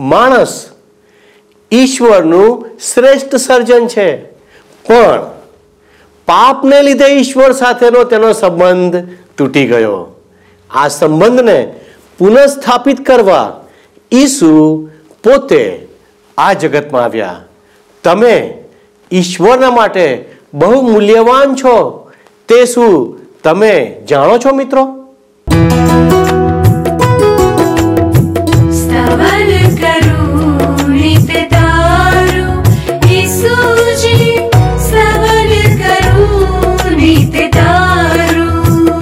માણસ ઈશ્વરનું શ્રેષ્ઠ સર્જન છે. પણ પાપને લીધે ઈશ્વર સાથેનો તેનો સંબંધ તૂટી ગયો. આ સંબંધને પુનઃસ્થાપિત કરવા ઈસુ પોતે આ જગતમાં આવ્યા. તમે ઈશ્વરના માટે બહુ મૂલ્યવાન છો. તે શું તમે જાણો છો મિત્રો? ઈસુજી સ્તવન કરું નિત્ય તારું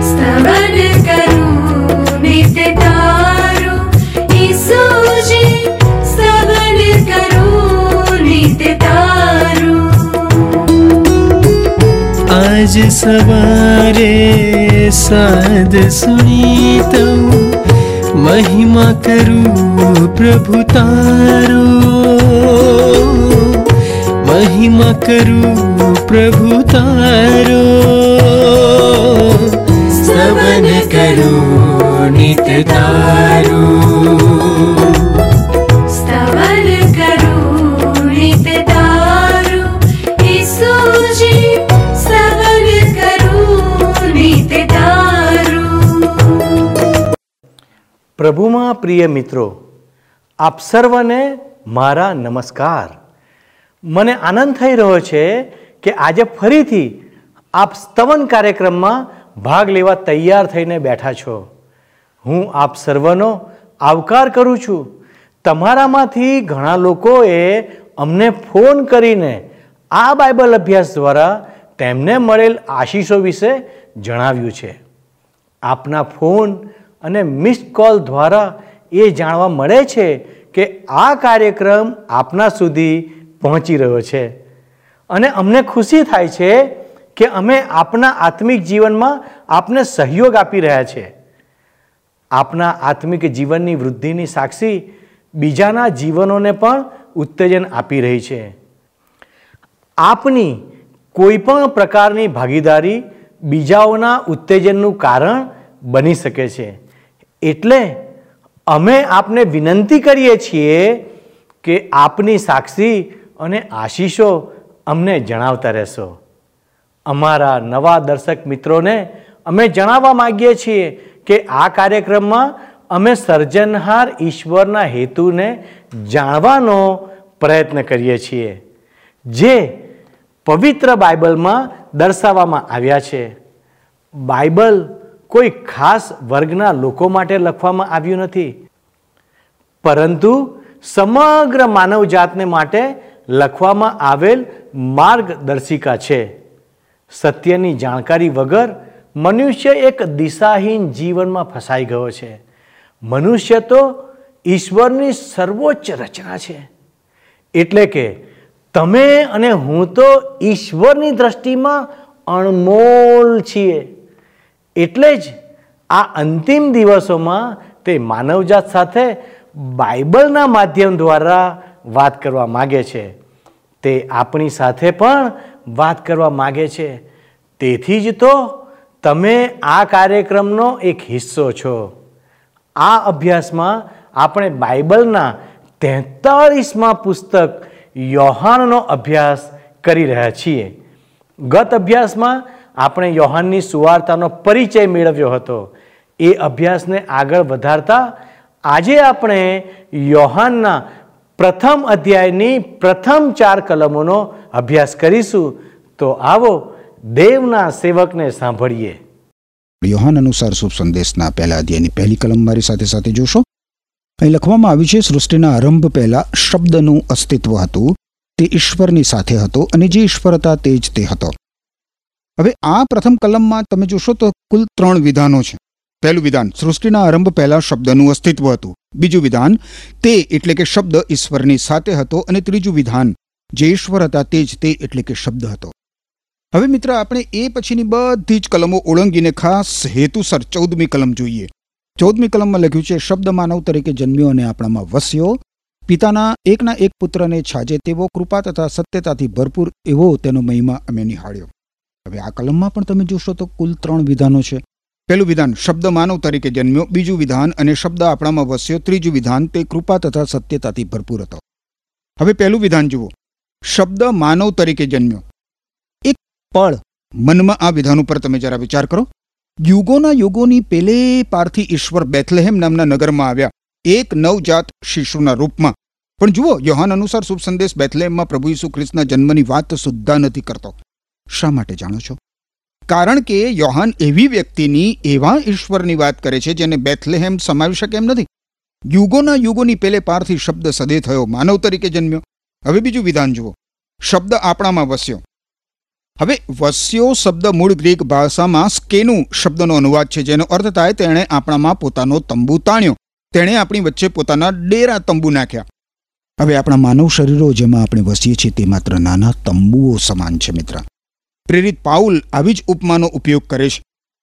સ્તવન કરું નિત્ય તારું ઈસુજી સ્તવન કરું નિત્ય તારું આજ સવારે સાદ સુની તો મહિમા महिमा करू प्रभु तारो। महिमा करू प्रभु तारो। स्तवन करू नित तारु। પ્રભુમાં પ્રિય મિત્રો, આપ સર્વને મારા નમસ્કાર. મને આનંદ થઈ રહ્યો છે કે આજે ફરીથી આપ સ્તવન કાર્યક્રમમાં ભાગ લેવા તૈયાર થઈને બેઠા છો. હું આપ સર્વનો આવકાર કરું છું. તમારામાંથી ઘણા લોકોએ અમને ફોન કરીને આ બાઇબલ અભ્યાસ દ્વારા તેમને મળેલ આશીષો વિશે જણાવ્યું છે. આપના ફોન અને મિસ કોલ દ્વારા એ જાણવા મળે છે કે આ કાર્યક્રમ આપના સુધી પહોંચી રહ્યો છે. અને અમને ખુશી થાય છે કે અમે આપના આત્મિક જીવનમાં આપને સહયોગ આપી રહ્યા છે. આપના આત્મિક જીવનની વૃદ્ધિની સાક્ષી બીજાના જીવનોને પણ ઉત્તેજન આપી રહી છે. આપની કોઈપણ પ્રકારની ભાગીદારી બીજાઓના ઉત્તેજનનું કારણ બની શકે છે. એટલે અમે આપને વિનંતી કરીએ છીએ કે આપની સાક્ષી અને આશીષો અમને જણાવતા રહેશો. અમારા નવા દર્શક મિત્રોને અમે જણાવવા માગીએ છીએ કે આ કાર્યક્રમમાં અમે સર્જનહાર ઈશ્વરના હેતુને જાણવાનો પ્રયત્ન કરીએ છીએ, જે પવિત્ર બાઇબલમાં દર્શાવવામાં આવ્યા છે. બાઇબલ કોઈ ખાસ વર્ગના લોકો માટે લખવામાં આવ્યું નથી. પરંતુ સમગ્ર માનવજાતને માટે લખવામાં આવેલ માર્ગદર્શિકા છે. સત્યની જાણકારી વગર મનુષ્ય એક દિશાહીન જીવનમાં ફસાઈ ગયો છે. મનુષ્ય તો ઈશ્વરની સર્વોચ્ચ રચના છે. એટલે કે તમે અને હું તો ઈશ્વરની દ્રષ્ટિમાં અણમોલ છીએ. એટલે જ આ અંતિમ દિવસોમાં તે માનવજાત સાથે બાઇબલના માધ્યમ દ્વારા વાત કરવા માગે છે. તે આપણી સાથે પણ વાત કરવા માગે છે. તેથી જ તો તમે આ કાર્યક્રમનો એક હિસ્સો છો. આ અભ્યાસમાં આપણે બાઇબલના તેતાળીસમાં પુસ્તક યોહાનનો અભ્યાસ કરી રહ્યા છીએ. ગત અભ્યાસમાં આપણે યોહાનની સુવાર્તાનો પરિચય મેળવ્યો હતો. એ અભ્યાસને આગળ વધારતા આજે આપણે યોહાનના પ્રથમ અધ્યાયની પ્રથમ ચાર કલમોનો અભ્યાસ કરીશું. તો આવો, દેવના સેવકને સાંભળીએ. યોહાન અનુસાર શુભ સંદેશના પહેલા અધ્યાયની પહેલી કલમ મારી સાથે સાથે જોશો. અહીં લખવામાં આવ્યું છે, સૃષ્ટિના આરંભ પહેલા શબ્દનું અસ્તિત્વ હતું, તે ઈશ્વરની સાથે હતો અને જે ઈશ્વર હતા તે જ તે હતો. હવે આ પ્રથમ કલમમાં તમે જોશો તો કુલ ત્રણ વિધાનો છે. પહેલું વિધાન, સૃષ્ટિના આરંભ પહેલા શબ્દનું અસ્તિત્વ હતું. બીજું વિધાન, તે એટલે કે શબ્દ ઈશ્વરની સાથે હતો અને ત્રીજું વિધાન, જે ઈશ્વર હતા તે જ તે એટલે કે શબ્દ હતો. હવે મિત્ર, આપણે એ પછીની બધી જ કલમો ઓળંગીને ખાસ હેતુસર ચૌદમી કલમ જોઈએ. ચૌદમી કલમમાં લખ્યું છે, શબ્દ માનવ તરીકે જન્મ્યો અને આપણામાં વસ્યો. પિતાના એકના એક પુત્રને છાજે તેવો કૃપા તથા સત્યતાથી ભરપૂર એવો તેનો મહિમા અમે નિહાળ્યો. હવે આ કલમમાં પણ તમે જોશો તો કુલ ત્રણ વિધાનો છે. પહેલું વિધાન શબ્દ માનવ તરીકે જન્મ્યો, બીજું વિધાન અને શબ્દ આપણામાં વસ્યો, ત્રીજું વિધાન તે કૃપા તથા સત્યતાથી ભરપૂર હતો. હવે પહેલું વિધાન જુઓ. શબ્દ માનવ તરીકે જન્મ્યો. એક પળ મનમાં આ વિધાન ઉપર તમે જરા વિચાર કરો. યુગોના યુગોની પેલે પારથી ઈશ્વર બેથલેહેમ નામના નગરમાં આવ્યા. એક નવજાત શિશુના રૂપમાં. પણ જુઓ, યોહાન અનુસાર શુભ સંદેશ બેથલેહેમમાં પ્રભુ ઈસુ ખ્રિસ્તના જન્મની વાત સુદ્ધા નથી કરતો. શા માટે જાણો છો? કારણ કે યોહાન એવી વ્યક્તિની, એવા ઈશ્વરની વાત કરે છે જેને બેથલેહેમ સમાવી શકે એમ નથી. યુગોના યુગોની પેલે પારથી શબ્દ સદે થયો, માનવ તરીકે જન્મ્યો. હવે બીજું વિધાન જુઓ. શબ્દ આપણામાં વસ્યો. હવે વસ્યો શબ્દ મૂળ ગ્રીક ભાષામાં સ્કેનું શબ્દનો અનુવાદ છે, જેનો અર્થ થાય તેણે આપણામાં પોતાનો તંબુ તાણ્યો. તેણે આપણી વચ્ચે પોતાના ડેરા તંબુ નાખ્યા. હવે આપણા માનવ શરીરો, જેમાં આપણે વસીએ છીએ, તે માત્ર નાના તંબુઓ સમાન છે, મિત્ર. પ્રેરિત પાઉલ આવી જ ઉપમાનો ઉપયોગ કરે છે.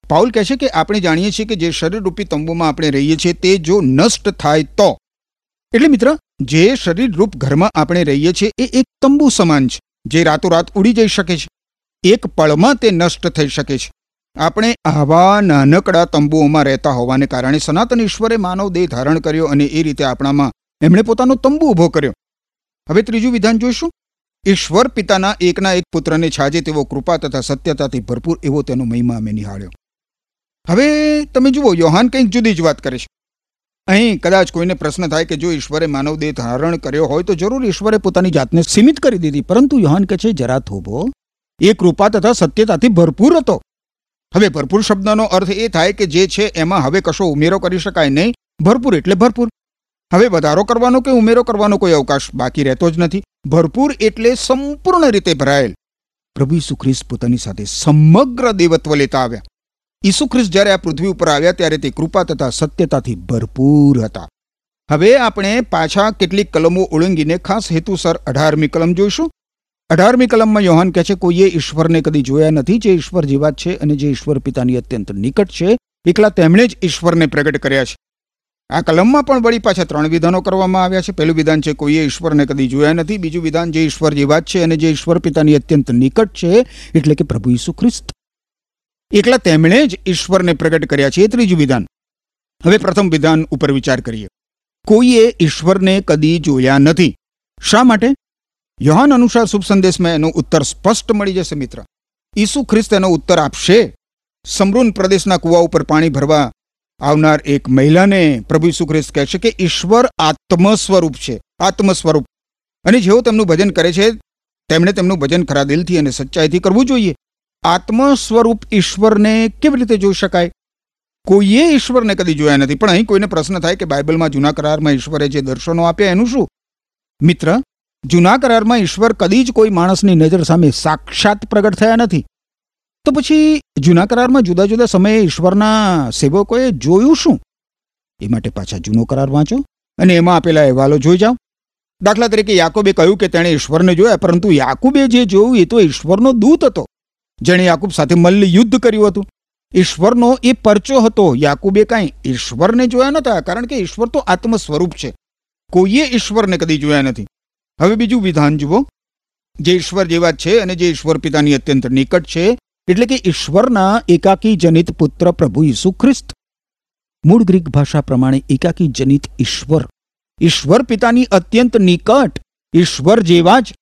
પાઉલ કહે છે કે આપણે જાણીએ છીએ કે જે શરીરરૂપી તંબુમાં આપણે રહીએ છીએ તે જો નષ્ટ થાય તો. એટલે મિત્ર, જે શરીરરૂપ ઘરમાં આપણે રહીએ છીએ એ એક તંબુ સમાન છે, જે રાતોરાત ઉડી જઈ શકે છે. એક પળમાં તે નષ્ટ થઈ શકે છે. આપણે આવા નાનકડા તંબુઓમાં રહેતા હોવાને કારણે સનાતન ઈશ્વરે માનવ દેહ ધારણ કર્યો અને એ રીતે આપણામાં એમણે પોતાનો તંબુ ઊભો કર્યો. હવે ત્રીજું વિધાન જોઈશું. ઈશ્વર પિતાના એકના એક પુત્રને છાજે તેવો કૃપા તથા સત્યતાથી ભરપૂર એવો તેનો મહિમા અમે નિહાળ્યો. હવે તમે જુઓ, યોહાન કંઈક જુદી જ વાત કરે છે. અહીં કદાચ કોઈને પ્રશ્ન થાય કે જો ઈશ્વરે માનવ દેહ ધારણ કર્યો હોય તો જરૂર ઈશ્વરે પોતાની જાતને સીમિત કરી દીધી. પરંતુ યોહાન કહે છે, જરા થોભો. એ કૃપા તથા સત્યતાથી ભરપૂર હતો. હવે ભરપૂર શબ્દનો અર્થ એ થાય કે જે છે એમાં હવે કશો ઉમેરો કરી શકાય નહીં. ભરપૂર એટલે ભરપૂર. હવે વધારો કરવાનો કે ઉમેરો કરવાનો કોઈ અવકાશ બાકી રહેતો જ નથી. ભરપૂર એટલે સંપૂર્ણ રીતે ભરાયેલ. પ્રભુ ઈસુ ખ્રિસ્ત પોતાની સાથે સમગ્ર દેવત્વ લેતા આવ્યા. ઈસુ ખ્રિસ્ત જ્યારે આ પૃથ્વી ઉપર આવ્યા ત્યારે તે કૃપા તથા સત્યતાથી ભરપૂર હતા. હવે આપણે પાછા કેટલીક કલમો ઓળંગીને ખાસ હેતુસર અઢારમી કલમ જોઈશું. અઢારમી કલમમાં યોહાન કહે છે, કોઈએ ઈશ્વરને કદી જોયા નથી જે ઈશ્વર જેવા છે અને જે ઈશ્વર પિતાની અત્યંત નિકટ છે. એકલા તેમણે જ ઈશ્વરને પ્રગટ કર્યા છે. આ કલમમાં પણ વળી પાછા ત્રણ વિધાનો કરવામાં આવ્યા છે. પહેલું વિધાન છે, કોઈએ ઈશ્વરને કદી જોયા નથી. બીજું વિધાન, જે ઈશ્વર જેવા જ છે અને જે ઈશ્વર પિતાની અત્યંત નિકટ છે, એટલે કે પ્રભુ ઈસુ ખ્રિસ્ત. એકલા તેમણે જ ઈશ્વરને પ્રગટ કર્યા છે, એ ત્રીજું વિધાન. હવે પ્રથમ વિધાન ઉપર વિચાર કરીએ. કોઈએ ઈશ્વરને કદી જોયા નથી. શા માટે? યોહાન અનુસાર શુભ સંદેશમાં એનો ઉત્તર સ્પષ્ટ મળી જશે, મિત્ર. ઈસુ ખ્રિસ્ત એનો ઉત્તર આપશે. સમરૂન પ્રદેશના કુવા ઉપર પાણી ભરવા આવનાર એક મહિલાને પ્રભુ ઈસુ ખ્રિસ્ત કહે છે કે ઈશ્વર આત્મ સ્વરૂપ છે આત્મ સ્વરૂપ અને જેઓ તેમનું ભજન કરે છે, તેમણે તેમનું ભજન ખરા દિલથી અને સચ્ચાઈથી કરવું જોઈએ. આત્મ સ્વરૂપ ઈશ્વરને કેવી રીતે જોઈ શકાય? કોઈએ ઈશ્વરને કદી જોયા નથી, પણ અહીં કોઈને પ્રશ્ન થાય કે બાઇબલમાં જૂના કરારમાં ઈશ્વરે જે દર્શનો આપ્યા એનું શું? મિત્ર, જૂના કરારમાં ઈશ્વર કદી જ કોઈ માણસની નજર સામે સાક્ષાત પ્રગટ થયા નથી. તો પછી જૂના કરારમાં જુદા જુદા સમયે ઈશ્વરના સેવકોએ જોયું શું? એ માટે પાછા જૂનો કરાર વાંચો અને એમાં આપેલા અહેવાલો જોઈ જાઓ. દાખલા તરીકે યાકુબે કહ્યું કે તેણે ઈશ્વરને જોયા, પરંતુ યાકુબે જે જોયું એ તો ઈશ્વરનો દૂત હતો. જેણે યાકુબ સાથે મલ્લ યુદ્ધ કર્યું હતું. ઈશ્વરનો એ પરચો હતો. યાકુબે કાંઈ ઈશ્વરને જોયા નહોતા, કારણ કે ઈશ્વર તો આત્મ સ્વરૂપ છે. કોઈએ ઈશ્વરને કદી જોયા નથી. હવે બીજું વિધાન જુઓ. જે ઈશ્વર જેવા છે અને જે ઈશ્વર પિતાની અત્યંત નિકટ છે એટલે કે ઈશ્વરના એકાકી જનિત પુત્ર પ્રભુ ઈસુ ખ્રિસ્ત. મૂળ ગ્રીક ભાષા પ્રમાણે એકાકી જનિત ઈશ્વર. ઈશ્વર પિતાની અત્યંત નિકટ, ઈશ્વર જેવા જ.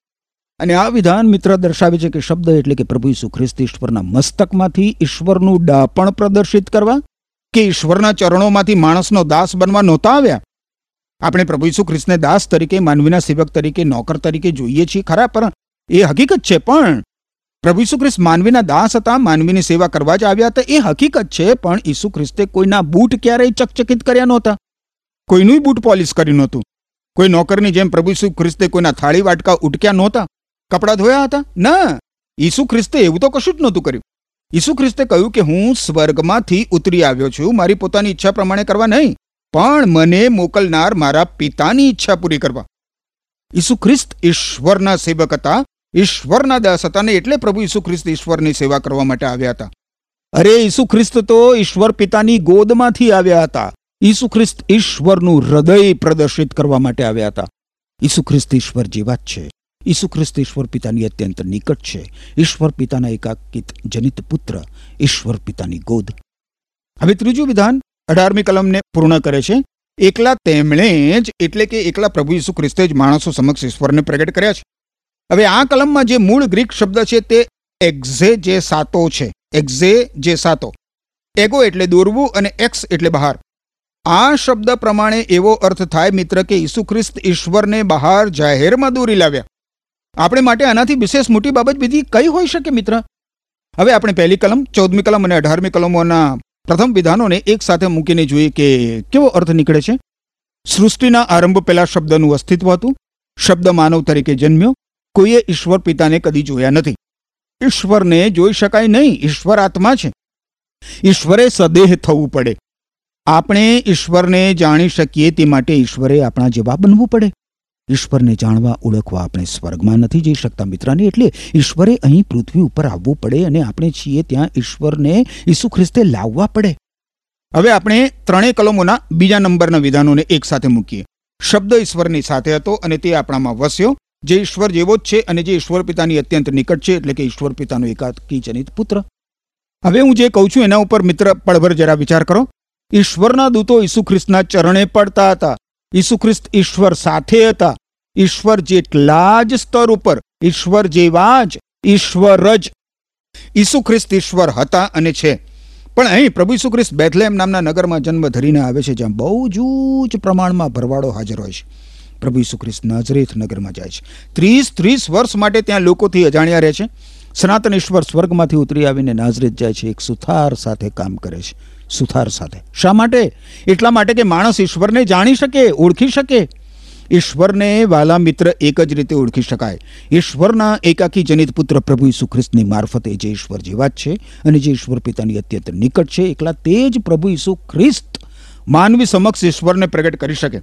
અને આ વિધાન મિત્ર દર્શાવે છે કે શબ્દ એટલે કે પ્રભુ ઈસુ ખ્રિસ્ત ઈશ્વરના મસ્તકમાંથી ઈશ્વરનું ડાપણ પ્રદર્શિત કરવા, કે ઈશ્વરના ચરણોમાંથી માણસનો દાસ બનવા નહોતા આવ્યા. આપણે પ્રભુ ઈસુ ખ્રિસ્તને દાસ તરીકે, માનવીના સેવક તરીકે, નોકર તરીકે જોઈએ છીએ ખરા, પણ એ હકીકત છે પણ પ્રભુ ઈસુ ખ્રિસ્ત માનવીના દાસ હતા, માનવીની સેવા કરવા જ આવ્યા હતા. એ હકીકત છે, પણ ઈસુ ખ્રિસ્તે કોઈના બૂટ ક્યારેય ચકચકિત કર્યા નહોતા. કોઈનું બૂટ પોલિશ કર્યું નહોતું. કોઈ નોકરની જેમ પ્રભુ ઈસુ ખ્રિસ્તે કોઈના થાળી વાટકા ઉટક્યા નહોતા. કપડાં ધોયા હતા? ના. ઈસુ ખ્રિસ્તે એવું તો કશું જ નહોતું કર્યું. ઈસુ ખ્રિસ્તે કહ્યું કે હું સ્વર્ગમાંથી ઉતરી આવ્યો છું, મારી પોતાની ઈચ્છા પ્રમાણે કરવા નહીં, પણ મને મોકલનાર મારા પિતાની ઈચ્છા પૂરી કરવા. ઈસુ ખ્રિસ્ત ઈશ્વરના સેવક હતા. ઈશ્વરના દાસ હતા ને એટલે પ્રભુ ઈસુ ખ્રિસ્ત ઈશ્વરની સેવા કરવા માટે આવ્યા હતા. અરે, ઈસુ ખ્રિસ્ત તો ઈશ્વર પિતાની ગોદમાંથી આવ્યા હતા. ઈસુ ખ્રિસ્ત ઈશ્વરનું હૃદય પ્રદર્શિત કરવા માટે આવ્યા હતા. ઈસુ ખ્રિસ્ત ઈશ્વર જેવા જ છે. ઈસુ ખ્રિસ્ત ઈશ્વર પિતાની અત્યંત નિકટ છે. ઈશ્વર પિતાના એકાકિત જનિત પુત્ર, ઈશ્વર પિતાની ગોદ. હવે ત્રીજું વિધાન અઢારમી કલમને પૂર્ણ કરે છે. એકલા તેમણે જ, એટલે કે એકલા પ્રભુ ઈસુ ખ્રિસ્તે જ માણસો સમક્ષ ઈશ્વરને પ્રગટ કર્યા છે. હવે આ કલમમાં જે મૂળ ગ્રીક શબ્દ છે તે એક્ઝે જે સાતો છે. એક્ઝે જે સાતો. એગો એટલે દોરવું અને એક્સ એટલે બહાર. આ શબ્દ પ્રમાણે એવો અર્થ થાય મિત્ર કે ઈસુ ખ્રિસ્ત ઈશ્વરને બહાર જાહેરમાં દોરી લાવ્યા. આપણે માટે આનાથી વિશેષ મોટી બાબત બીજી કઈ હોઈ શકે મિત્ર? હવે આપણે પહેલી કલમ, ચૌદમી કલમ અને અઢારમી કલમોના પ્રથમ વિધાનોને એક સાથે મૂકીને જોઈએ કે કેવો અર્થ નીકળે છે. સૃષ્ટિના આરંભ પહેલા શબ્દનું અસ્તિત્વ હતું. શબ્દ માનવ તરીકે જન્મ્યો. કોઈએ ઈશ્વર પિતાને કદી જોયા નથી. ઈશ્વરને જોઈ શકાય નહીં, ઈશ્વર આત્મા છે. ઈશ્વરે સદેહ થવું પડે. આપણે ઈશ્વરને જાણી શકીએ તે માટે ઈશ્વરે આપણા જેવા બનવું પડે. ઈશ્વરને જાણવા ઓળખવા આપણે સ્વર્ગમાં નથી જઈ શકતા મિત્રાને, એટલે ઈશ્વરે અહીં પૃથ્વી ઉપર આવવું પડે અને આપણે છીએ ત્યાં ઈશ્વરને ઈસુ ખ્રિસ્તે લાવવા પડે. હવે આપણે ત્રણેય કલમોના બીજા નંબરના વિધાનોને એકસાથે મૂકીએ. શબ્દ ઈશ્વરની સાથે હતો અને તે આપણામાં વસ્યો જે ઈશ્વર જેવો જ છે અને જે ઈશ્વર પિતાની અત્યંત નિકટ છે એટલે કે ઈશ્વર પિતાનો એકાકી જનિત પુત્ર. હવે હું જે કહું છું એના ઉપર મિત્ર પળભર જરા વિચાર કરો. ઈશ્વરના દૂતો ઈસુ ખ્રિસ્તના ચરણે પડતા હતા. ઈસુ ખ્રિસ્ત ઈશ્વર સાથે હતા. ઈશ્વર જેટલા જ સ્તર ઉપર, ઈશ્વર જેવા જ ઈશ્વર જ ઈસુ ખ્રિસ્ત ઈશ્વર હતા અને છે. પણ અહીં પ્રભુ ઈસુ ખ્રિસ્ત બેથલેમ નામના નગરમાં જન્મ ધરીને આવે છે, જ્યાં બહુ જ પ્રમાણમાં ભરવાડો હાજર હોય છે. પ્રભુ ઈસુ ખ્રિસ્ત નાઝરેથ નગરમાં જાય છે. ત્રીસ ત્રીસ વર્ષ માટે ત્યાં લોકોથી અજાણ્યા રહે છે. સનાતન ઈશ્વર સ્વર્ગમાંથી ઉતરી આવીને નાઝરેથ જાય છે, એક સુથાર સાથે કામ કરે છે. સુથાર સાથે. શા માટે? એટલા માટે કે માણસ ઈશ્વરને જાણી શકે, ઓળખી શકે. ઈશ્વરને વાલા મિત્ર એક જ રીતે ઓળખી શકાય. ઈશ્વરના એકાકી જનિત પુત્ર પ્રભુ ઈસુ ખ્રિસ્તની મારફતે જે ઈશ્વર જેવા જ છે અને જે ઈશ્વર પિતાની અત્યંત નિકટ છે, એકલા તે જ પ્રભુ ઈસુ ખ્રિસ્ત માનવી સમક્ષ ઈશ્વરને પ્રગટ કરી શકે.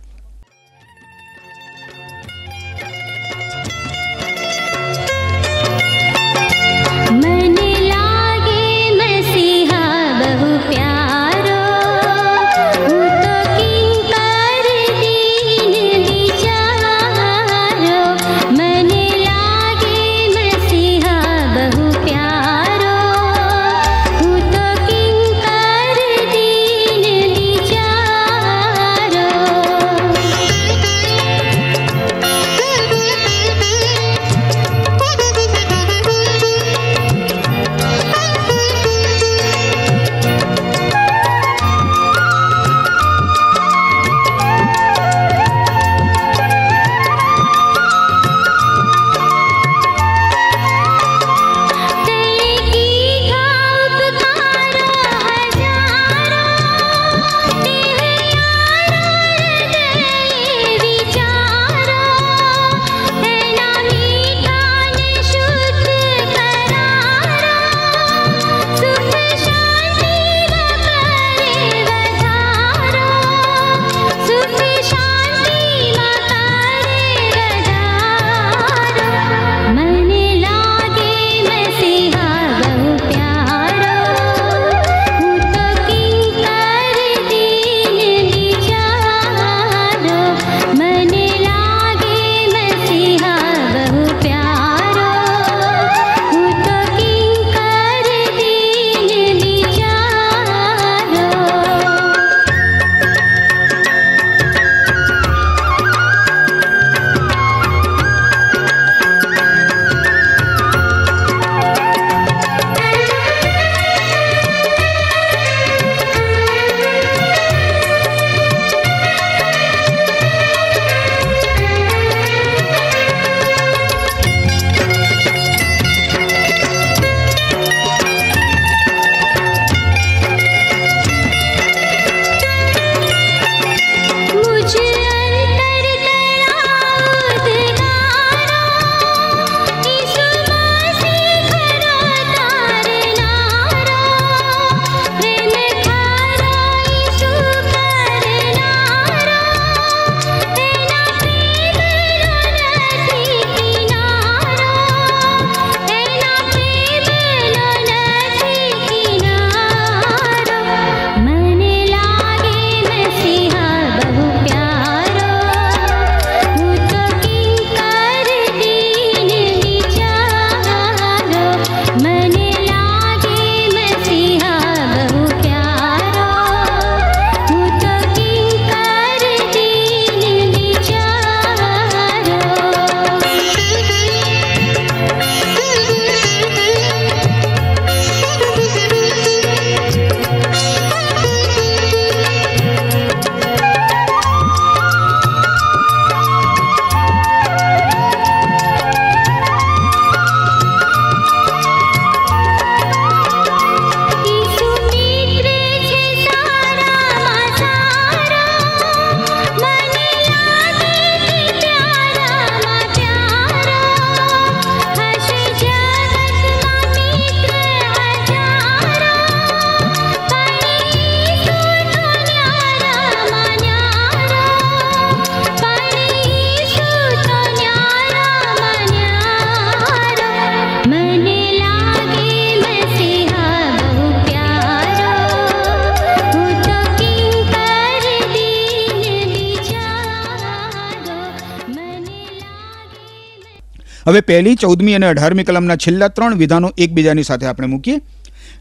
હવે પહેલી, ચૌદમી અને અઢારમી કલમના છેલ્લા ત્રણ વિધાનો એકબીજાની સાથે આપણે મૂકીએ.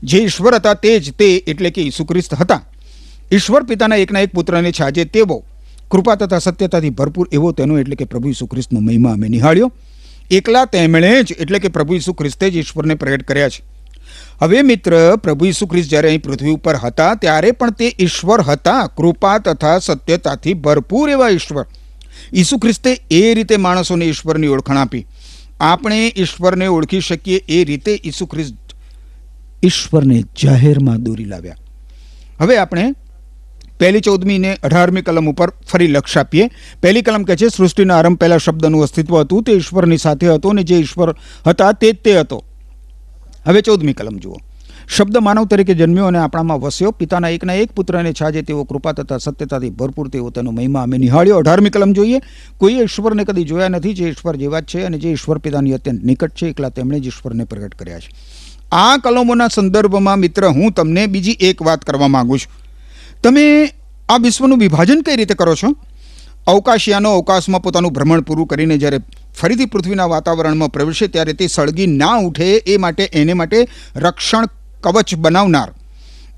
જે ઈશ્વર હતા તે જ તે એટલે કે ઈસુ ખ્રિસ્ત હતા. ઈશ્વર પિતાના એકના એક પુત્રને છાજે તેવો કૃપા તથા સત્યતાથી ભરપૂર એવો તેનો એટલે કે પ્રભુ ઈસુ મહિમા અમે નિહાળ્યો. એકલા તેમણે જ એટલે કે પ્રભુ ઈસુ ખ્રિસ્તે જ ઈશ્વરને પ્રગટ કર્યા છે. હવે મિત્ર, પ્રભુ ઈસુ ખ્રિસ્ત જ્યારે અહીં પૃથ્વી ઉપર હતા, ત્યારે પણ તે ઈશ્વર હતા, કૃપા તથા સત્યતાથી ભરપૂર એવા ઈશ્વર. ઈસુ ખ્રિસ્તે એ રીતે માણસોને ઈશ્વરની ઓળખાણ આપી. આપણે ઈશ્વરને ઓળખી શકીએ એ રીતે ઈસુ ખ્રિસ્ત ઈશ્વરને જાહેરમાં દોરી લાવ્યા. હવે આપણે પહેલી ચૌદમી ને અઢારમી કલમ ઉપર ફરી લક્ષ આપીએ. પહેલી કલમ કહે છે, સૃષ્ટિના આરંભ પહેલા શબ્દનું અસ્તિત્વ હતું, તે ઈશ્વરની સાથે હતો અને જે ઈશ્વર હતા તે જ તે હતો. હવે ચૌદમી કલમ જુઓ. શબ્દ માનવ તરીકે જન્મ્યો અને આપણામાં વસ્યો. પિતાના એકના એક પુત્રને છાજે તેઓ કૃપા તથા સત્યતાથી ભરપૂર તેઓ તેનો મહિમા અમે નિહાળ્યો. અઢારમી કલમ જોઈએ. કોઈએ ઈશ્વરને કદી જોયા નથી, જે ઈશ્વર જેવા જ છે અને જે ઈશ્વર પિતાની અત્યંત નિકટ છે, એકલા તેમણે જ ઈશ્વરને પ્રગટ કર્યા છે. આ કલમોના સંદર્ભમાં મિત્ર, હું તમને બીજી એક વાત કરવા માંગુ છું. તમે આ વિશ્વનું વિભાજન કઈ રીતે કરો છો? અવકાશયાનો અવકાશમાં પોતાનું ભ્રમણ પૂરું કરીને જ્યારે ફરીથી પૃથ્વીના વાતાવરણમાં પ્રવેશે ત્યારે તે સળગી ના ઉઠે, એ માટે, એને માટે રક્ષણ કવચ બનાવનાર.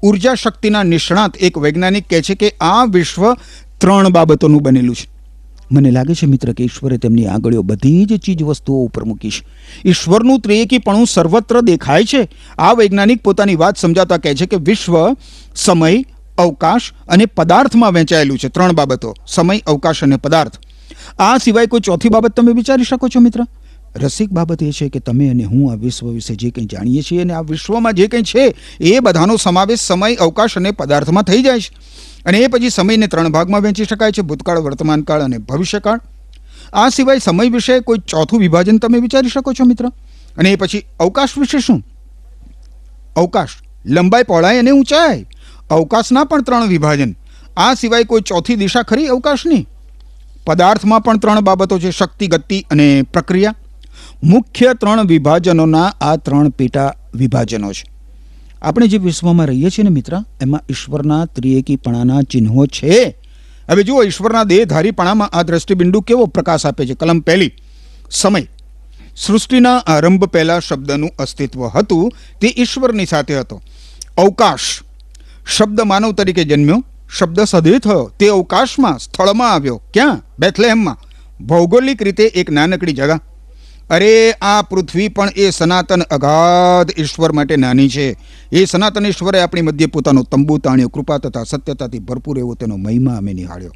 ઊર્જા શક્તિના નિષ્ણાત એક વૈજ્ઞાનિક કહે છે કે આ વિશ્વ ત્રણ બાબતોનું બનેલું છે. મને લાગે છે મિત્ર કે ઈશ્વરે તેમની આંગળીઓ બધી જ ચીજ વસ્તુઓ ઉપર મૂકી છે. ઈશ્વરનું ત્રિએકીપણું સર્વત્ર દેખાય છે. આ વૈજ્ઞાનિક પોતાની વાત સમજાતા કહે છે કે વિશ્વ, સમય, અવકાશ અને પદાર્થમાં વહેંચાયેલું છે. ત્રણ બાબતો, સમય, અવકાશ અને પદાર્થ. આ સિવાય કોઈ ચોથી બાબત તમે વિચારી શકો છો મિત્ર? રસિક બાબત એ છે કે તમે અને હું આ વિશ્વ વિશે જે કંઈ જાણીએ છીએ અને આ વિશ્વમાં જે કંઈ છે, એ બધાનો સમાવેશ સમય, અવકાશ અને પદાર્થમાં થઈ જાય છે. અને એ પછી સમયને ત્રણ ભાગમાં વહેંચી શકાય છે, ભૂતકાળ, વર્તમાનકાળ અને ભવિષ્યકાળ. આ સિવાય સમય વિશે કોઈ ચોથું વિભાજન તમે વિચારી શકો છો, મિત્ર? અને એ પછી અવકાશ વિશે શું? અવકાશ, લંબાઈ, પહોળાઈ અને ઊંચાઈ. અવકાશના પણ ત્રણ વિભાજન. આ સિવાય કોઈ ચોથી દિશા ખરી અવકાશની? પદાર્થમાં પણ ત્રણ બાબતો છે, શક્તિ, ગતિ અને પ્રક્રિયા. મુખ્ય ત્રણ વિભાજનોના આ ત્રણ પેટા વિભાજનો છે. આપણે જે વિશ્વમાં રહીએ છીએ ને મિત્ર, એમાં ઈશ્વરના ત્રિએકીપણાના ચિહ્નો છે. હવે જુઓ, ઈશ્વરના દેહધારીપણામાં આ દ્રષ્ટિબિંદુ કેવો પ્રકાશ આપે છે? કલમ પહેલી, સમય. સૃષ્ટિના આરંભ પહેલા શબ્દનું અસ્તિત્વ હતું, તે ઈશ્વરની સાથે હતો. અવકાશ. શબ્દ માનવ તરીકે જન્મ્યો. શબ્દ સદે થયો. તે અવકાશમાં, સ્થળમાં આવ્યો. ક્યાં? બેથલેહેમમાં. ભૌગોલિક રીતે એક નાનકડી જગા. અરે, આ પૃથ્વી પણ એ સનાતન અગાધ ઈશ્વર માટે નાની છે. એ સનાતન ઈશ્વરે આપણી મધ્ય પોતાનો તંબુ તાણ્યો કૃપા તથા સત્યતાથી ભરપૂર એવો તેનો મહિમા અમે નિહાળ્યો.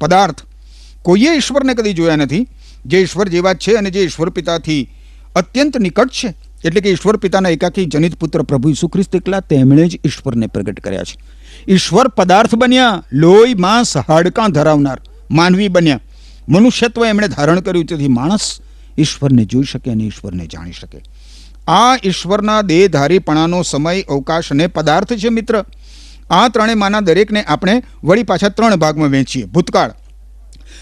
પદાર્થ. કોઈએ ઈશ્વરને કદી જોયા નથી. જે ઈશ્વર જેવા છે અને જે ઈશ્વર પિતાથી અત્યંત નિકટ છે. એટલે કે ઈશ્વર પિતાના એકાકી જનિત પુત્ર પ્રભુ ઈસુ ખ્રિસ્ત એકલા તેમણે જ ઈશ્વરને પ્રગટ કર્યા છે. ઈશ્વર પદાર્થ બન્યા, લોહી, માંસ, હાડકાં ધરાવનાર, માનવી બન્યા. મનુષ્યત્વ એમણે ધારણ કર્યું, તેથી માણસ ઈશ્વરને જોઈ શકે અને ઈશ્વરને જાણી શકે. આ ઈશ્વરના દેહધારીપણાનો સમય, અવકાશ અને પદાર્થ છે મિત્ર. આ ત્રણેયમાંના દરેકને આપણે વળી પાછા ત્રણ ભાગમાં વહેંચીએ. ભૂતકાળ.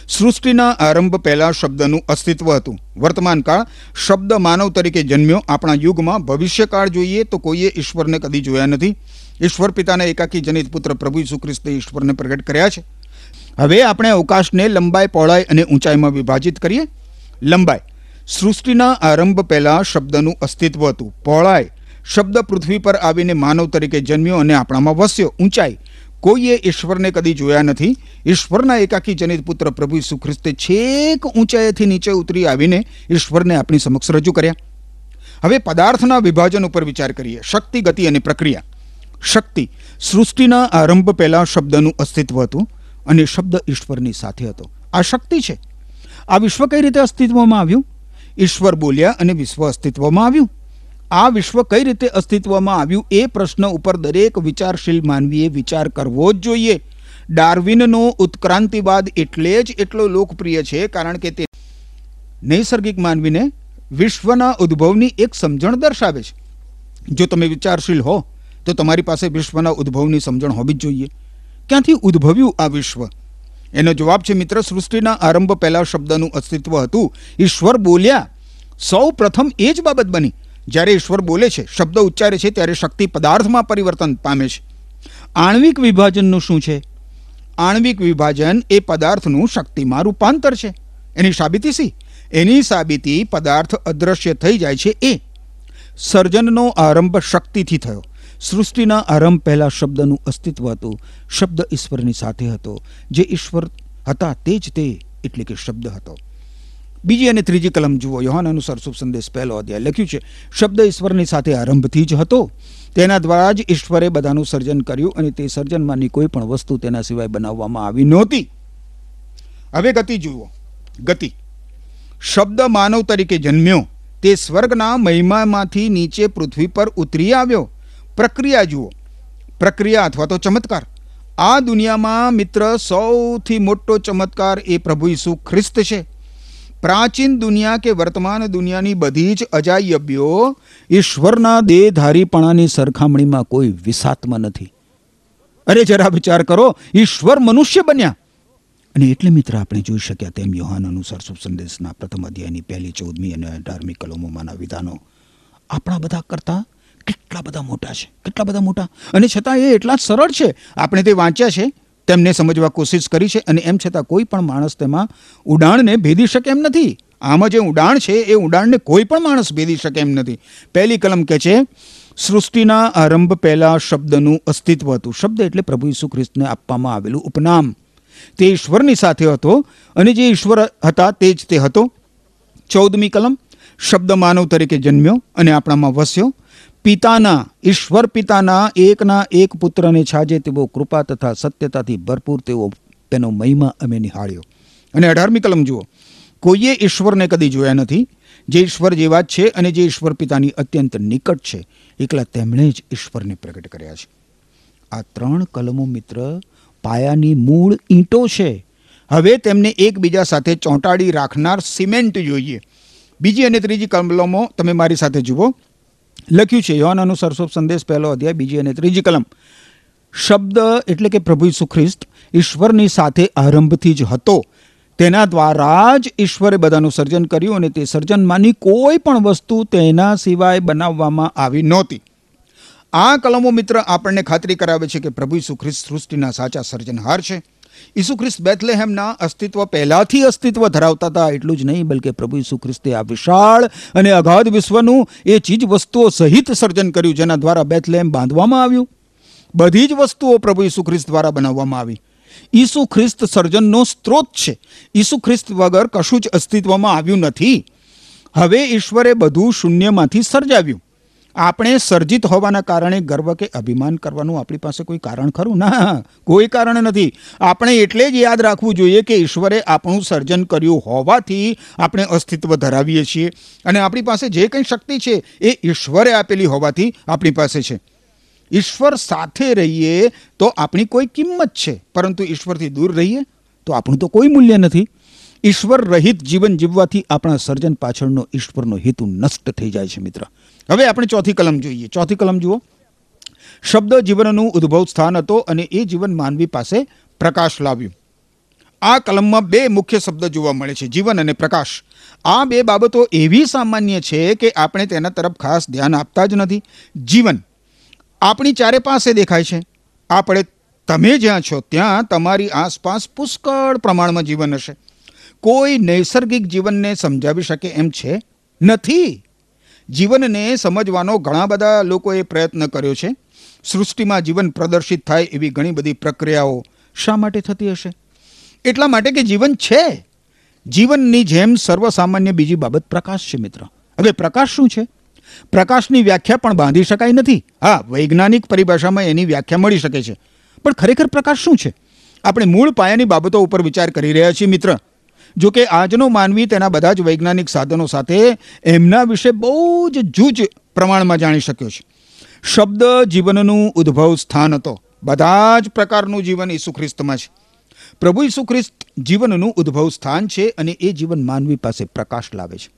સૃષ્ટિના આરંભ પહેલાં શબ્દનું અસ્તિત્વ હતું. વર્તમાનકાળ શબ્દ માનવ તરીકે જન્મ્યો. આપણા યુગમાં ભવિષ્યકાળ જોઈએ તો કોઈએ ઈશ્વરને કદી જોયા નથી. ઈશ્વર પિતાના એકાકી જનિત પુત્ર પ્રભુ ઈસુ ખ્રિસ્તે ઈશ્વરને પ્રગટ કર્યા છે. હવે આપણે અવકાશને લંબાઈ, પહોળાઈ અને ઊંચાઈમાં વિભાજિત કરીએ. લંબાઈ. સૃષ્ટિના આરંભ પહેલાં શબ્દનું અસ્તિત્વ હતું. પહોળાઈ શબ્દ પૃથ્વી પર આવીને માનવ તરીકે જન્મ્યો અને આપણામાં વસ્યો. ઊંચાઈ કોઈએ ઈશ્વરને કદી જોયા નથી. ઈશ્વરના એકાકી જનિત પુત્ર પ્રભુ ઈસુ ખ્રિસ્તે છેક ઊંચાઈથી નીચે ઉતરી આવીને ઈશ્વરને આપણી સમક્ષ રજૂ કર્યા. હવે પદાર્થના વિભાજન ઉપર વિચાર કરીએ. શક્તિ, ગતિ અને પ્રક્રિયા. શક્તિ સૃષ્ટિના આરંભ પહેલાં શબ્દનું અસ્તિત્વ હતું અને શબ્દ ઈશ્વરની સાથે હતો. આ શક્તિ છે. આ વિશ્વ કઈ રીતે અસ્તિત્વમાં આવ્યું? ઈશ્વર બોલ્યા અને વિશ્વ અસ્તિત્વમાં આવ્યું. આ વિશ્વ કઈ રીતે અસ્તિત્વમાં આવ્યું એ પ્રશ્ન ઉપર દરેક વિચારશીલ માનવીએ વિચાર કરવો જ જોઈએ. ડાર્વિનનો ઉત્ક્રાંતિવાદ એટલે જ એટલો લોકપ્રિય છે કારણ કે તે નૈસર્ગિક માનવીને વિશ્વના ઉદ્ભવની એક સમજણ દર્શાવે છે. જો તમે વિચારશીલ હો, તો તમારી પાસે વિશ્વના ઉદ્ભવની સમજણ હોવી જ જોઈએ. ક્યાંથી ઉદ્ભવ્યું આ વિશ્વ? એનો જવાબ છે મિત્ર, સૃષ્ટિના આરંભ પહેલાં શબ્દનું અસ્તિત્વ હતું. ઈશ્વર બોલ્યા, સૌ પ્રથમ એ જ બાબત બની. જ્યારે ઈશ્વર બોલે છે, શબ્દ ઉચ્ચારે છે, ત્યારે શક્તિ પદાર્થમાં પરિવર્તન પામે છે. આણ્વિક વિભાજનનું શું છે? આણ્વિક વિભાજન એ પદાર્થનું શક્તિમાં રૂપાંતર છે. એની સાબિતી સી? એની સાબિતી પદાર્થ અદ્રશ્ય થઈ જાય છે એ. સર્જનનો આરંભ શક્તિથી થયો. સૃષ્ટિના આરંભ પહેલા શબ્દનું અસ્તિત્વ હતું. શબ્દ ઈશ્વરની સાથે હતો. જે ઈશ્વર હતા તે જ તે એટલે કે શબ્દ હતો. બીજી અને ત્રીજી કલમ જુઓ. યોહાન અનુસાર શુભ સંદેશ પહેલો અધ્યાય લખ્યું છે, શબ્દ ઈશ્વરની સાથે આરંભથી જ હતો. તેના દ્વારા જ ઈશ્વરે બધાનું સર્જન કર્યું અને તે સર્જનમાંની કોઈ પણ વસ્તુ તેના સિવાય બનાવવામાં આવી નહોતી. હવે ગતિ જુઓ. ગતિ. શબ્દ માનવ તરીકે જન્મ્યો. તે સ્વર્ગના મહિમામાંથી નીચે પૃથ્વી પર ઉતરી આવ્યો. પ્રક્રિયા જુઓ. પ્રક્રિયા અથવા તો ચમત્કાર. આ દુનિયામાં મિત્ર સૌથી મોટો ચમત્કાર એ પ્રભુ ઈસુ ખ્રિસ્ત છે. પ્રાચીન દુનિયા કે વર્તમાન દુનિયાની બધી જ અજાયબ્યો ઈશ્વરના દેહધારીપણાની સરખામણીમાં કોઈ વિસાતમાં નથી. અરે જરા વિચાર કરો, ઈશ્વર મનુષ્ય બન્યા. અને એટલે મિત્ર આપણે જોઈ શક્યા તેમ યોહાન અનુસાર શુભ સંદેશના પ્રથમ અધ્યાયની પહેલી ચૌદમી અને અઢારમી કલમોમાંના વિધાનો આપણા બધા કરતા કેટલા બધા મોટા છે, કેટલા બધા મોટા. અને છતાં એ એટલા જ સરળ છે, આપણે તે વાંચ્યા છે, તેમને સમજવા કોશિશ કરી છે, અને એમ છતાં કોઈ પણ માણસ તેમાં ઉડાણને ભેદી શકે એમ નથી. આમાં જે ઉડાણ છે, એ ઉડાણને કોઈ પણ માણસ ભેદી શકે એમ નથી. પહેલી કલમ કહે છે, સૃષ્ટિના આરંભ પહેલાં શબ્દનું અસ્તિત્વ હતું. શબ્દ એટલે પ્રભુ ઈસુ ખ્રિસ્તને આપવામાં આવેલું ઉપનામ. તે ઈશ્વરની સાથે હતો, અને જે ઈશ્વર હતા તે જ તે હતો. ચૌદમી કલમ, શબ્દ માનવ તરીકે જન્મ્યો અને આપણામાં વસ્યો. પિતાના, ઈશ્વર પિતાના એકના એક પુત્રને છાજે તેવો કૃપા તથા સત્યતાથી ભરપૂર તેવો તેનો મહિમા અમે નિહાળ્યો. અને અઢારમી કલમ જુઓ. કોઈએ ઈશ્વરને કદી જોયા નથી? જે ઈશ્વર જેવા જ છે અને જે ઈશ્વર પિતાની અત્યંત નિકટ છે, એકલા તેમણે જ ઈશ્વરને પ્રગટ કર્યા છે. આ ત્રણ કલમો મિત્ર, પાયાની મૂળ ઈંટો છે. હવે તેમને એકબીજા સાથે ચોંટાડી રાખનાર સિમેન્ટ જોઈએ. બીજી અને ત્રીજી કલમો તમે મારી સાથે જુઓ. લખ્યું છે. યોહાન અનુસાર શુભ સંદેશ પહેલો અધ્યાય, બીજી અને ત્રીજી કલમ. શબ્દ એટલે કે પ્રભુ ઈસુ ખ્રિસ્ત ઈશ્વરની સાથે આરંભથી જ હતો. તેના દ્વારા જ ઈશ્વરે બધાનું સર્જન કર્યું અને તે સર્જનમાંની કોઈ પણ વસ્તુ તેના સિવાય બનાવવામાં આવી નહોતી. આ કલમો મિત્ર આપણને ખાતરી કરાવે છે કે પ્રભુ ઈસુ ખ્રિસ્ત સૃષ્ટિના સાચા સર્જનહાર છે. ઈસુ ખ્રિસ્ત બેથલેહેમના અસ્તિત્વ પહેલાથી અસ્તિત્વ ધરાવતા હતા, એટલું જ નહીં, બલકે પ્રભુ ઈસુ ખ્રિસ્તે આ વિશાળ અને અગાધ વિશ્વનું એ ચીજ વસ્તુઓ સહિત સર્જન કર્યું, જેના દ્વારા બેથલેહેમ બાંધવામાં આવ્યું. બધી જ વસ્તુઓ પ્રભુ ઈસુ ખ્રિસ્ત દ્વારા બનાવવામાં આવી. ઈસુ ખ્રિસ્ત સર્જનનો સ્ત્રોત છે. ઈસુ ખ્રિસ્ત વગર કશું જ અસ્તિત્વમાં આવ્યું નથી. હવે ઈશ્વરે બધું શૂન્યમાંથી સર્જાવ્યું. આપણે સર્જિત હોવાના કારણે ગર્વ કે અભિમાન કરવાનું આપણી પાસે કોઈ કારણ ખરું? ના, કોઈ કારણ નથી. આપણે એટલે જ યાદ રાખવું જોઈએ કે ઈશ્વરે આપણું સર્જન કર્યું હોવાથી આપણે અસ્તિત્વ ધરાવીએ છીએ. અને આપણી પાસે જે કંઈ શક્તિ છે, એ ઈશ્વરે આપેલી હોવાથી આપણી પાસે છે. ઈશ્વર સાથે રહીએ તો આપણી કોઈ કિંમત છે, પરંતુ ઈશ્વરથી દૂર રહીએ તો આપણું તો કોઈ મૂલ્ય નથી. ઈશ્વર રહિત જીવન જીવવાથી આપણા સર્જન પાછળનો ઈશ્વરનો હેતુ નષ્ટ થઈ જાય છે મિત્ર. હવે આપણે ચોથી કલમ જોઈએ. ચોથી કલમ જુઓ. શબ્દ જીવનનું ઉદ્ભવ સ્થાન હતો અને એ જીવન માનવી પાસે પ્રકાશ લાવ્યું. આ કલમમાં બે મુખ્ય શબ્દ જોવા મળે છે, જીવન અને પ્રકાશ. આ બે બાબતો એવી સામાન્ય છે કે આપણે તેના તરફ ખાસ ધ્યાન આપતા જ નથી. જીવન આપણી ચારે પાસે દેખાય છે. આપણે તમે જ્યાં છો ત્યાં તમારી આસપાસ પુષ્કળ પ્રમાણમાં જીવન હશે. કોઈ નૈસર્ગિક જીવનને સમજાવી શકે એમ છે નથી. જીવનને સમજવાનો ઘણા બધા લોકોએ પ્રયત્ન કર્યો છે. સૃષ્ટિમાં જીવન પ્રદર્શિત થાય એવી ઘણી બધી પ્રક્રિયાઓ શા માટે થતી હશે? એટલા માટે કે જીવન છે. જીવનની જેમ સર્વસામાન્ય બીજી બાબત પ્રકાશ છે મિત્ર. હવે પ્રકાશ શું છે? પ્રકાશની વ્યાખ્યા પણ બાંધી શકાય નથી. હા, વૈજ્ઞાનિક પરિભાષામાં એની વ્યાખ્યા મળી શકે છે. પણ ખરેખર પ્રકાશ શું છે? આપણે મૂળ પાયાની બાબતો ઉપર વિચાર કરી રહ્યા છીએ મિત્ર. જો કે આજનો માનવી તેના બધા જ વૈજ્ઞાનિક સાધનો સાથે એમના વિશે બહુ જ જૂજ પ્રમાણમાં જાણી શક્યો છે. શબ્દ જીવનનું ઉદ્ભવ સ્થાન હતો. બધા જ પ્રકારનું જીવન ઈસુ ખ્રિસ્તમાં છે. પ્રભુ ઈસુ ખ્રિસ્ત જીવનનું ઉદ્ભવ સ્થાન છે અને એ જીવન માનવી પાસે પ્રકાશ લાવે છે.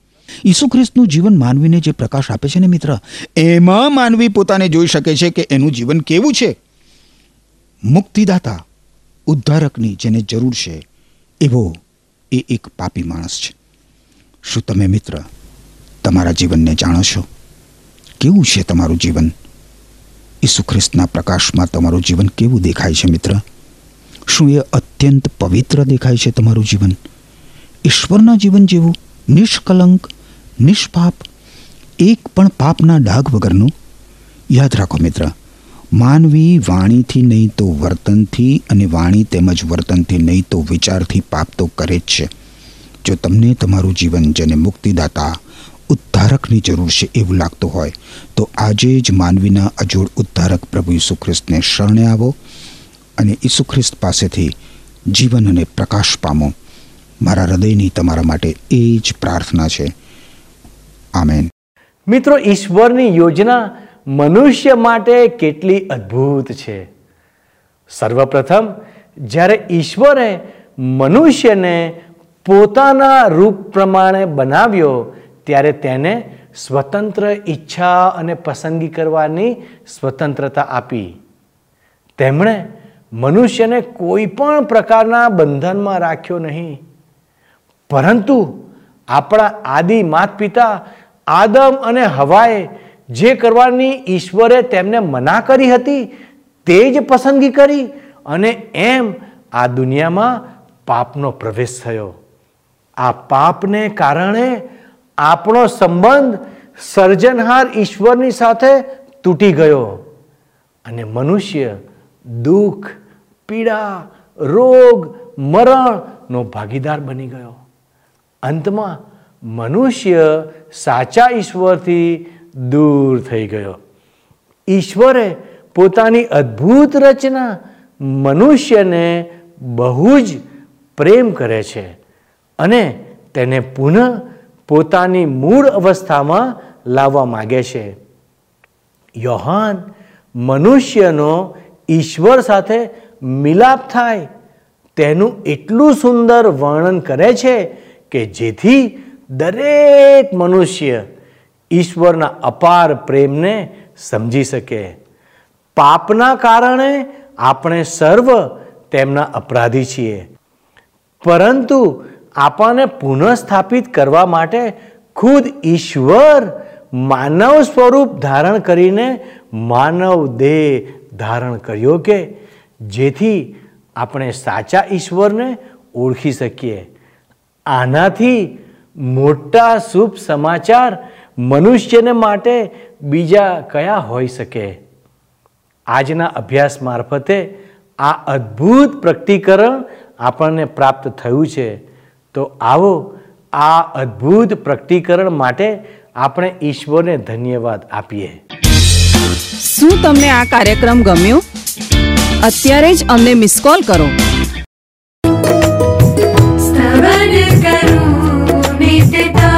ઈસુ ખ્રિસ્તનું જીવન માનવીને જે પ્રકાશ આપે છે ને મિત્ર, એમાં માનવી પોતાને જોઈ શકે છે કે એનું જીવન કેવું છે. મુક્તિદાતા, ઉદ્ધારકની જેને જરૂર છે, એવો એ એક પાપી માણસ છે. શું તમે મિત્ર તમારા જીવનને જાણો છો? કેવું છે તમારું જીવન? ઈસુ ખ્રિસ્તના પ્રકાશમાં તમારું જીવન કેવું દેખાય છે મિત્ર? શું એ અત્યંત પવિત્ર દેખાય છે તમારું જીવન? ઈશ્વરના જીવન જેવું, નિષ્કલંક, નિષ્પાપ, એક પણ પાપના ડાઘ વગરનું? યાદ રાખો મિત્ર માનવી વાણીથી નહીં તો વર્તનથી અને વાણી તેમજ વર્તનથી નહીં તો વિચારથી પાપ તો કરે જ છે. જો તમને તમારું જીવન જેને મુક્તિદાતા, ઉદ્ધારકની જરૂર છે એવું લાગતું હોય, તો આજે જ માનવીના અજોડ ઉદ્ધારક પ્રભુ ઈસુ ખ્રિસ્તને શરણે આવો અને ઈસુ ખ્રિસ્ત પાસેથી જીવન અને પ્રકાશ પામો. મારા હૃદયની તમારા માટે એ જ પ્રાર્થના છે. આમેન. મિત્રો, ઈશ્વરની યોજના મનુષ્ય માટે કેટલી અદ્ભુત છે. સર્વપ્રથમ, જ્યારે ઈશ્વરે મનુષ્યને પોતાના રૂપ પ્રમાણે બનાવ્યો, ત્યારે તેને સ્વતંત્ર ઈચ્છા અને પસંદગી કરવાની સ્વતંત્રતા આપી. તેમણે મનુષ્યને કોઈ પણ પ્રકારના બંધનમાં રાખ્યો નહીં. પરંતુ આપણા આદિ માત પિતા આદમ અને હવાએ જે કરવાની ઈશ્વરે તેમને મના કરી હતી, તે જ પસંદગી કરી અને એમ આ દુનિયામાં પાપનો પ્રવેશ થયો. આ પાપને કારણે આપણો સંબંધ સર્જનહાર ઈશ્વરની સાથે તૂટી ગયો અને મનુષ્ય દુઃખ, પીડા, રોગ, મરણનો ભાગીદાર બની ગયો. અંતમાં મનુષ્ય સાચા ઈશ્વરથી દૂર થઈ ગયો. ઈશ્વરે પોતાની અદ્ભુત રચના મનુષ્યને બહુ જ પ્રેમ કરે છે અને તેને પુનઃ પોતાની મૂળ અવસ્થામાં લાવવા માગે છે. યોહાન મનુષ્યનો ઈશ્વર સાથે મિલાપ થાય તેનું એટલું સુંદર વર્ણન કરે છે કે જેથી દરેક મનુષ્ય ઈશ્વરના અપાર પ્રેમને સમજી શકે. પાપના કારણે આપણે સર્વ તેમના અપરાધી છીએ. પરંતુ આપણને પુનઃસ્થાપિત કરવા માટે ખુદ ઈશ્વર માનવ સ્વરૂપ ધારણ કરીને માનવ દેહ ધારણ કર્યો કે જેથી આપણે સાચા ઈશ્વરને ઓળખી શકીએ. આનાથી મોટા શુભ સમાચાર મનુષ્યને માટે બીજા કયા હોઈ શકે? આજના અભ્યાસ મારફતે આ અદ્ભુત પ્રકટીકરણ આપણને પ્રાપ્ત થયું છે. તો આવો આ અદ્ભુત પ્રકટીકરણ માટે આપણે ઈશ્વરને ધન્યવાદ આપીએ. શું તમને આ કાર્યક્રમ ગમ્યો? અત્યારે જ અમને મિસ કોલ કરો. કરું